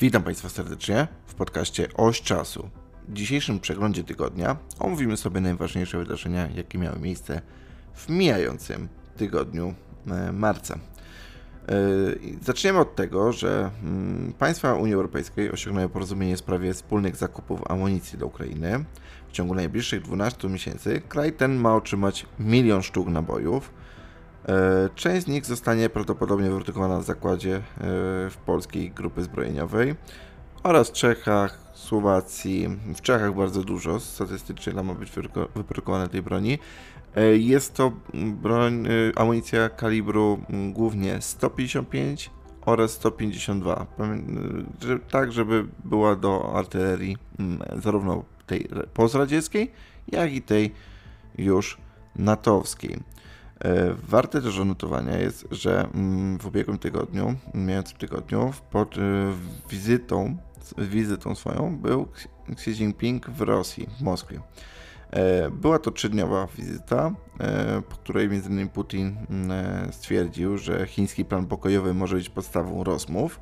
Witam Państwa serdecznie w podcaście Oś Czasu. W dzisiejszym przeglądzie tygodnia omówimy sobie najważniejsze wydarzenia, jakie miały miejsce w mijającym tygodniu e, marca. E, zaczniemy od tego, że mm, państwa Unii Europejskiej osiągnęły porozumienie w sprawie wspólnych zakupów amunicji do Ukrainy. W ciągu najbliższych 12 miesięcy kraj ten ma otrzymać milion sztuk nabojów. E, część z nich zostanie prawdopodobnie wyprodukowana w zakładzie e, w polskiej grupy zbrojeniowej oraz Czechach, Słowacji. W Czechach bardzo dużo statystycznie tam ma być wyprodukowane tej broni. E, jest to broń, amunicja kalibru głównie 155 oraz 152. Tak, żeby była do artylerii zarówno tej pozradzieckiej, jak i tej już natowskiej. E, warte też odnotowania jest, że mm, w ubiegłym tygodniu, mijającym tygodniu, pod e, wizytą, wizytą swoją był Xi Jinping w Rosji, w Moskwie. E, była to trzydniowa wizyta, po której m.in. Putin mm, stwierdził, że chiński plan pokojowy może być podstawą rozmów.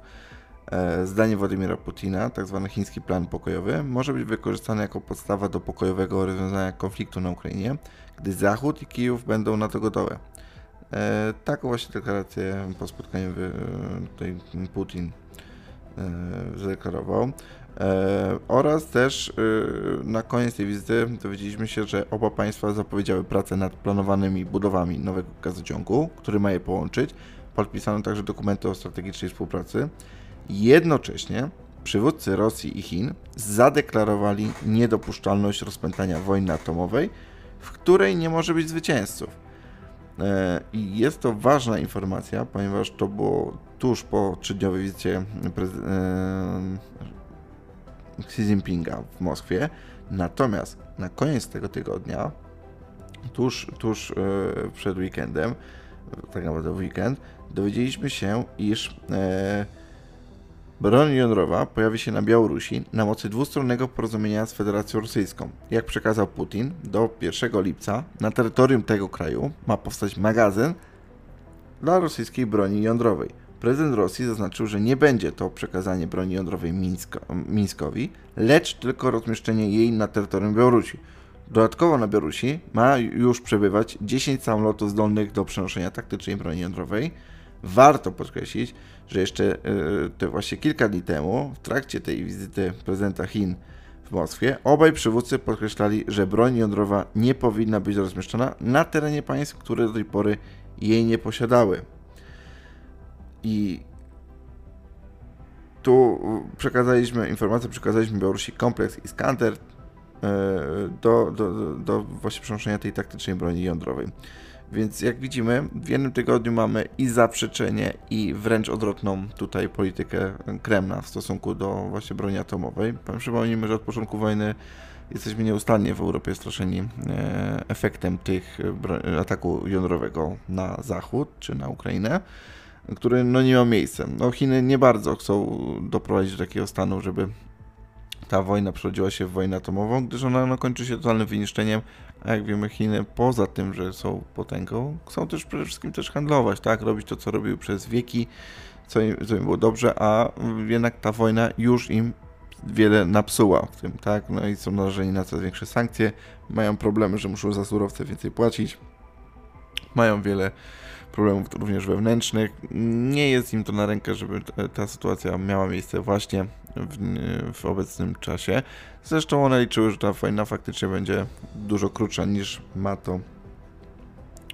Zdaniem Władimira Putina, tzw. Tak chiński plan pokojowy może być wykorzystany jako podstawa do pokojowego rozwiązania konfliktu na Ukrainie, gdy Zachód i Kijów będą na to gotowe. E, taką właśnie deklarację po spotkaniu wy, tutaj Putin e, zadeklarował. E, oraz też e, na koniec tej wizyty dowiedzieliśmy się, że oba państwa zapowiedziały pracę nad planowanymi budowami nowego gazociągu, który ma je połączyć. Podpisano także dokumenty o strategicznej współpracy. Jednocześnie przywódcy Rosji i Chin zadeklarowali niedopuszczalność rozpętania wojny atomowej w której nie może być zwycięzców. E, I jest to ważna informacja, ponieważ to było tuż po trzydniowej wizycie e, Xi Jinpinga w Moskwie. Natomiast na koniec tego tygodnia, tuż, tuż e, przed weekendem, tak naprawdę w weekend, dowiedzieliśmy się, iż Broń jądrowa pojawi się na Białorusi na mocy dwustronnego porozumienia z Federacją Rosyjską. Jak przekazał Putin, do 1 lipca na terytorium tego kraju ma powstać magazyn dla rosyjskiej broni jądrowej. Prezydent Rosji zaznaczył, że nie będzie to przekazanie broni jądrowej Mińsko, Mińskowi, lecz tylko rozmieszczenie jej na terytorium Białorusi. Dodatkowo na Białorusi ma już przebywać 10 samolotów zdolnych do przenoszenia taktycznej broni jądrowej. Warto podkreślić, że jeszcze e, to właśnie kilka dni temu, w trakcie tej wizyty prezydenta Chin w Moskwie, obaj przywódcy podkreślali, że broń jądrowa nie powinna być rozmieszczona na terenie państw, które do tej pory jej nie posiadały. I tu przekazaliśmy informację, przekazaliśmy Białorusi kompleks Iskander e, do, do, do, do właśnie przenoszenia tej taktycznej broni jądrowej. Więc jak widzimy, w jednym tygodniu mamy i zaprzeczenie, i wręcz odwrotną tutaj politykę Kremla w stosunku do właśnie broni atomowej. Przypomnijmy, że od początku wojny jesteśmy nieustannie w Europie straszeni e, efektem tych ataku jądrowego na zachód czy na Ukrainę, który no nie miał miejsca. No Chiny nie bardzo chcą doprowadzić do takiego stanu, żeby ta wojna przerodziła się w wojnę atomową, gdyż ona no, kończy się totalnym wyniszczeniem, a jak wiemy Chiny poza tym, że są potęgą, chcą też przede wszystkim też handlować, tak, robić to, co robiły przez wieki, co im, co im było dobrze, a jednak ta wojna już im wiele napsuła w tym, tak, no i są narażeni na coraz większe sankcje, mają problemy, że muszą za surowce więcej płacić, mają wiele problemów również wewnętrznych. Nie jest im to na rękę, żeby ta sytuacja miała miejsce właśnie w, w, obecnym czasie. Zresztą one liczyły, że ta wojna faktycznie będzie dużo krótsza niż ma to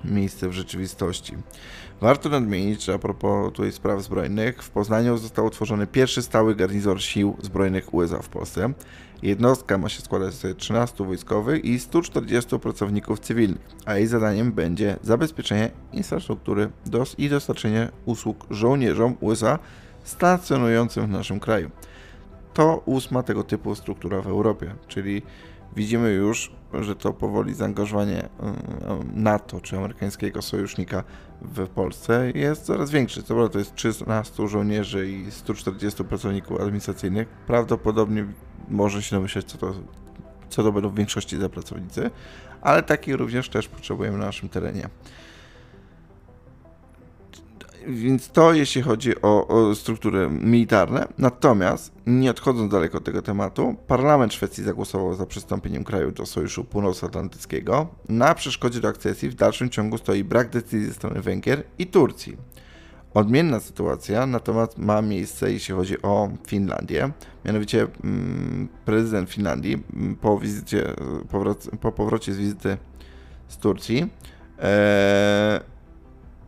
miejsce w rzeczywistości. Warto nadmienić, że a propos tutaj spraw zbrojnych, w Poznaniu został utworzony pierwszy stały garnizon sił zbrojnych USA w Polsce. Jednostka ma się składać z 13 wojskowych i 140 pracowników cywilnych, a jej zadaniem będzie zabezpieczenie infrastruktury dos i dostarczenie usług żołnierzom USA stacjonującym w naszym kraju. To ósma tego typu struktura w Europie, czyli widzimy już, że to powoli zaangażowanie e, NATO czy amerykańskiego sojusznika w Polsce jest coraz większe. Co to jest 13 żołnierzy i 140 pracowników administracyjnych. Prawdopodobnie może się domyśleć, co to, co to będą w większości za pracownicy, ale takich również też potrzebujemy na naszym terenie. więc to jeśli chodzi o, o, struktury militarne. Natomiast, nie odchodząc daleko od tego tematu, parlament Szwecji zagłosował za przystąpieniem kraju do Sojuszu Północnoatlantyckiego. Na przeszkodzie do akcesji w dalszym ciągu stoi brak decyzji ze strony Węgier i Turcji. Odmienna sytuacja natomiast ma miejsce, jeśli chodzi o Finlandię. Mianowicie mm, prezydent Finlandii mm, po, wizycie, po powrocie z wizyty z Turcji e,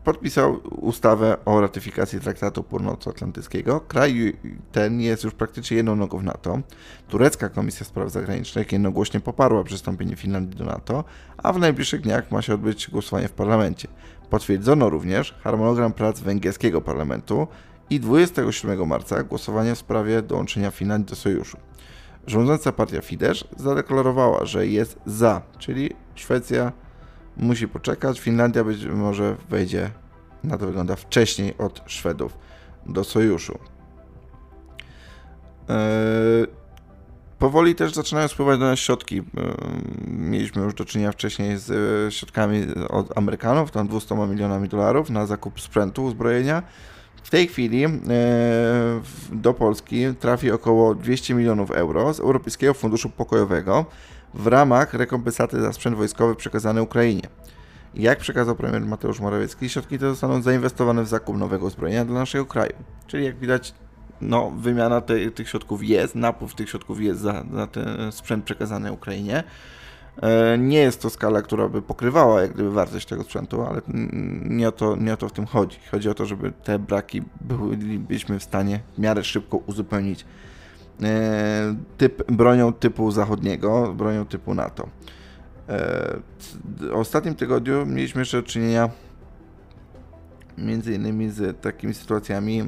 podpisał ustawę o ratyfikacji Traktatu Północnoatlantyckiego. Kraj ten jest już praktycznie jedną nogą w NATO. Turecka Komisja Spraw Zagranicznych jednogłośnie poparła przystąpienie Finlandii do NATO, a w najbliższych dniach ma się odbyć głosowanie w parlamencie. Potwierdzono również harmonogram prac węgierskiego parlamentu i 27 marca głosowanie w sprawie dołączenia Finlandii do sojuszu. Rządząca partia Fidesz zadeklarowała, że jest za, czyli Szwecja musi poczekać. Finlandia być może wejdzie, na to wygląda, wcześniej od Szwedów do sojuszu. Yy, powoli też zaczynają spływać do nas środki. Yy, mieliśmy już do czynienia wcześniej z yy, środkami od Amerykanów, tam 200 milionami dolarów na zakup sprzętu, uzbrojenia. W tej chwili do Polski trafi około 200 milionów euro z Europejskiego Funduszu Pokojowego w ramach rekompensaty za sprzęt wojskowy przekazany Ukrainie. Jak przekazał premier Mateusz Morawiecki, środki te zostaną zainwestowane w zakup nowego uzbrojenia dla naszego kraju. Czyli jak widać, no, wymiana te, tych środków jest, napływ tych środków jest za, za ten sprzęt przekazany Ukrainie. E, nie jest to skala, która by pokrywała jak gdyby wartość tego sprzętu, ale nie o to, nie o to w tym chodzi. Chodzi o to, żeby te braki bylibyśmy w stanie w miarę szybko uzupełnić E, typ, bronią typu zachodniego, bronią typu NATO. E, w ostatnim tygodniu mieliśmy jeszcze do czynienia między innymi z takimi sytuacjami,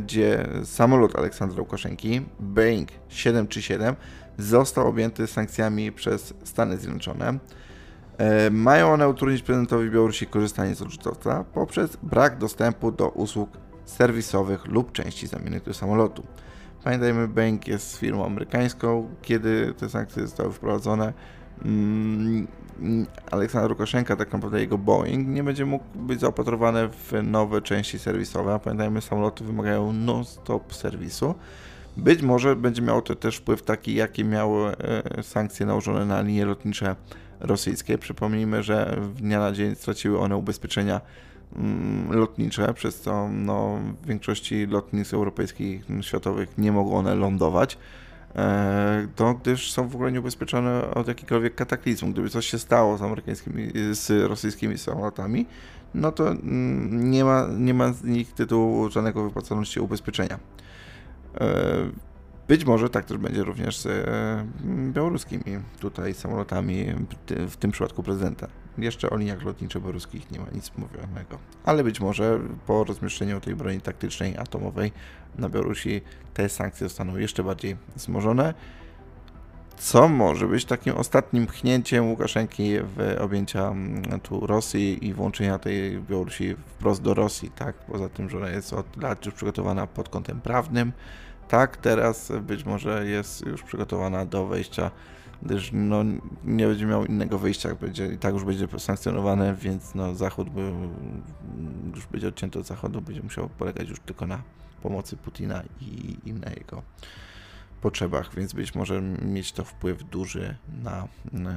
gdzie samolot Aleksandra Łukaszenki, Boeing 737, został objęty sankcjami przez Stany Zjednoczone. Mają one utrudnić prezydentowi Białorusi korzystanie z odrzutowca poprzez brak dostępu do usług serwisowych lub części zamiennych do samolotu. Pamiętajmy, Bank jest firmą amerykańską. Kiedy te sankcje zostały wprowadzone, mm, Aleksander Łukaszenka, tak naprawdę jego Boeing, nie będzie mógł być zaopatrowany w nowe części serwisowe. Pamiętajmy, samoloty wymagają non-stop serwisu. Być może będzie miało to też wpływ taki, jaki miały e, sankcje nałożone na linie lotnicze rosyjskie. Przypomnijmy, że w dnia na dzień straciły one ubezpieczenia Mm, lotnicze, przez co no, w większości lotnisk europejskich, światowych nie mogą one lądować, e, to gdyż są w ogóle nieubezpieczone od jakikolwiek kataklizmu. Gdyby coś się stało z amerykańskimi, z rosyjskimi samolotami, no to mm, nie ma, nie ma z nich tytułu żadnego wypłacalności ubezpieczenia. E, być może tak też będzie również z e, białoruskimi tutaj samolotami, w tym przypadku prezydenta. Jeszcze o liniach lotniczych białoruskich nie ma nic mówionego. Ale być może po rozmieszczeniu tej broni taktycznej atomowej na Białorusi te sankcje zostaną jeszcze bardziej wzmożone. Co może być takim ostatnim pchnięciem Łukaszenki w objęcia tu Rosji i włączenia tej Białorusi wprost do Rosji, tak? Poza tym, że ona jest od lat już przygotowana pod kątem prawnym, tak, teraz być może jest już przygotowana do wejścia, gdyż no, nie będzie miał innego wyjścia, będzie, i tak już będzie sankcjonowane, więc no, Zachód by, już będzie odcięty od Zachodu, będzie musiał polegać już tylko na pomocy Putina i, i na jego potrzebach, więc być może mieć to wpływ duży na, na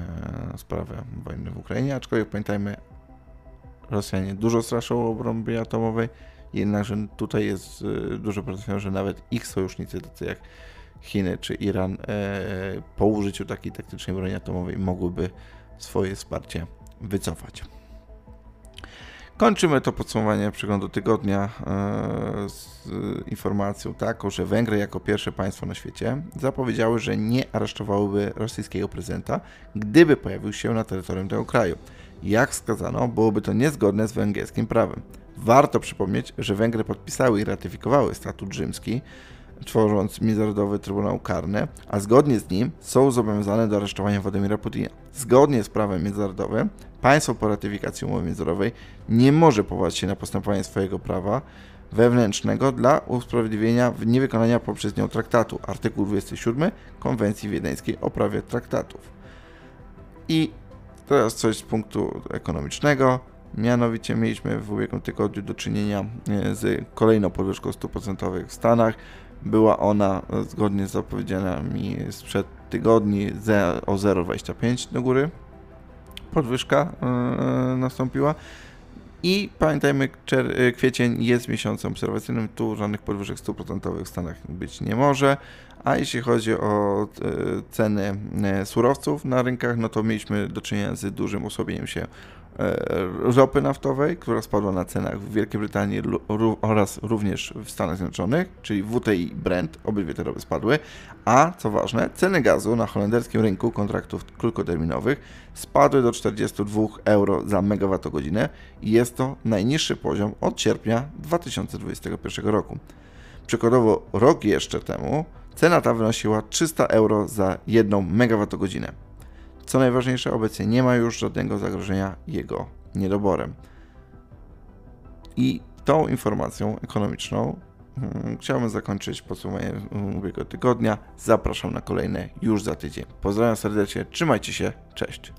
sprawę wojny w Ukrainie, aczkolwiek pamiętajmy, Rosjanie dużo straszą o bombie atomowej, Jednakże tutaj jest y, duże potencjał, że nawet ich sojusznicy, tacy jak Chiny czy Iran, e, po użyciu takiej taktycznej broni atomowej mogłyby swoje wsparcie wycofać. Kończymy to podsumowanie przeglądu tygodnia e, z informacją taką, że Węgry jako pierwsze państwo na świecie zapowiedziały, że nie aresztowałyby rosyjskiego prezydenta, gdyby pojawił się na terytorium tego kraju. Jak wskazano, byłoby to niezgodne z węgierskim prawem. Warto przypomnieć, że Węgry podpisały i ratyfikowały statut rzymski, tworząc Międzynarodowy Trybunał Karny, a zgodnie z nim są zobowiązane do aresztowania Władimira Putina. Zgodnie z prawem międzynarodowym, państwo po ratyfikacji umowy międzynarodowej nie może powołać się na postępowanie swojego prawa wewnętrznego dla usprawiedliwienia niewykonania poprzez nią traktatu, artykuł 27 Konwencji Wiedeńskiej o prawie traktatów. I teraz coś z punktu ekonomicznego. Mianowicie mieliśmy w ubiegłym tygodniu do czynienia e, z kolejną podwyżką 100% w Stanach. Była ona e, zgodnie z zapowiedziami sprzed tygodni o 0,25 do góry. Podwyżka nastąpiła. I pamiętajmy, kwiecień jest miesiącem obserwacyjnym, tu żadnych podwyżek 100% w Stanach być nie może. A jeśli chodzi o e, ceny e, surowców na rynkach, no to mieliśmy do czynienia z dużym osłabieniem się e, ropy naftowej, która spadła na cenach w Wielkiej Brytanii oraz również w Stanach Zjednoczonych, czyli WTI Brent, obydwie te ropy spadły, a co ważne, ceny gazu na holenderskim rynku kontraktów krótkoterminowych spadły do 42 euro za megawattogodzinę i jest to najniższy poziom od sierpnia 2021 roku. Przykładowo rok jeszcze temu Cena ta wynosiła 300 euro za 1 MWh. Co najważniejsze, obecnie nie ma już żadnego zagrożenia jego niedoborem. I tą informacją ekonomiczną hmm, chciałbym zakończyć podsumowanie ubiegłego tygodnia. Zapraszam na kolejne już za tydzień. Pozdrawiam serdecznie, trzymajcie się, cześć.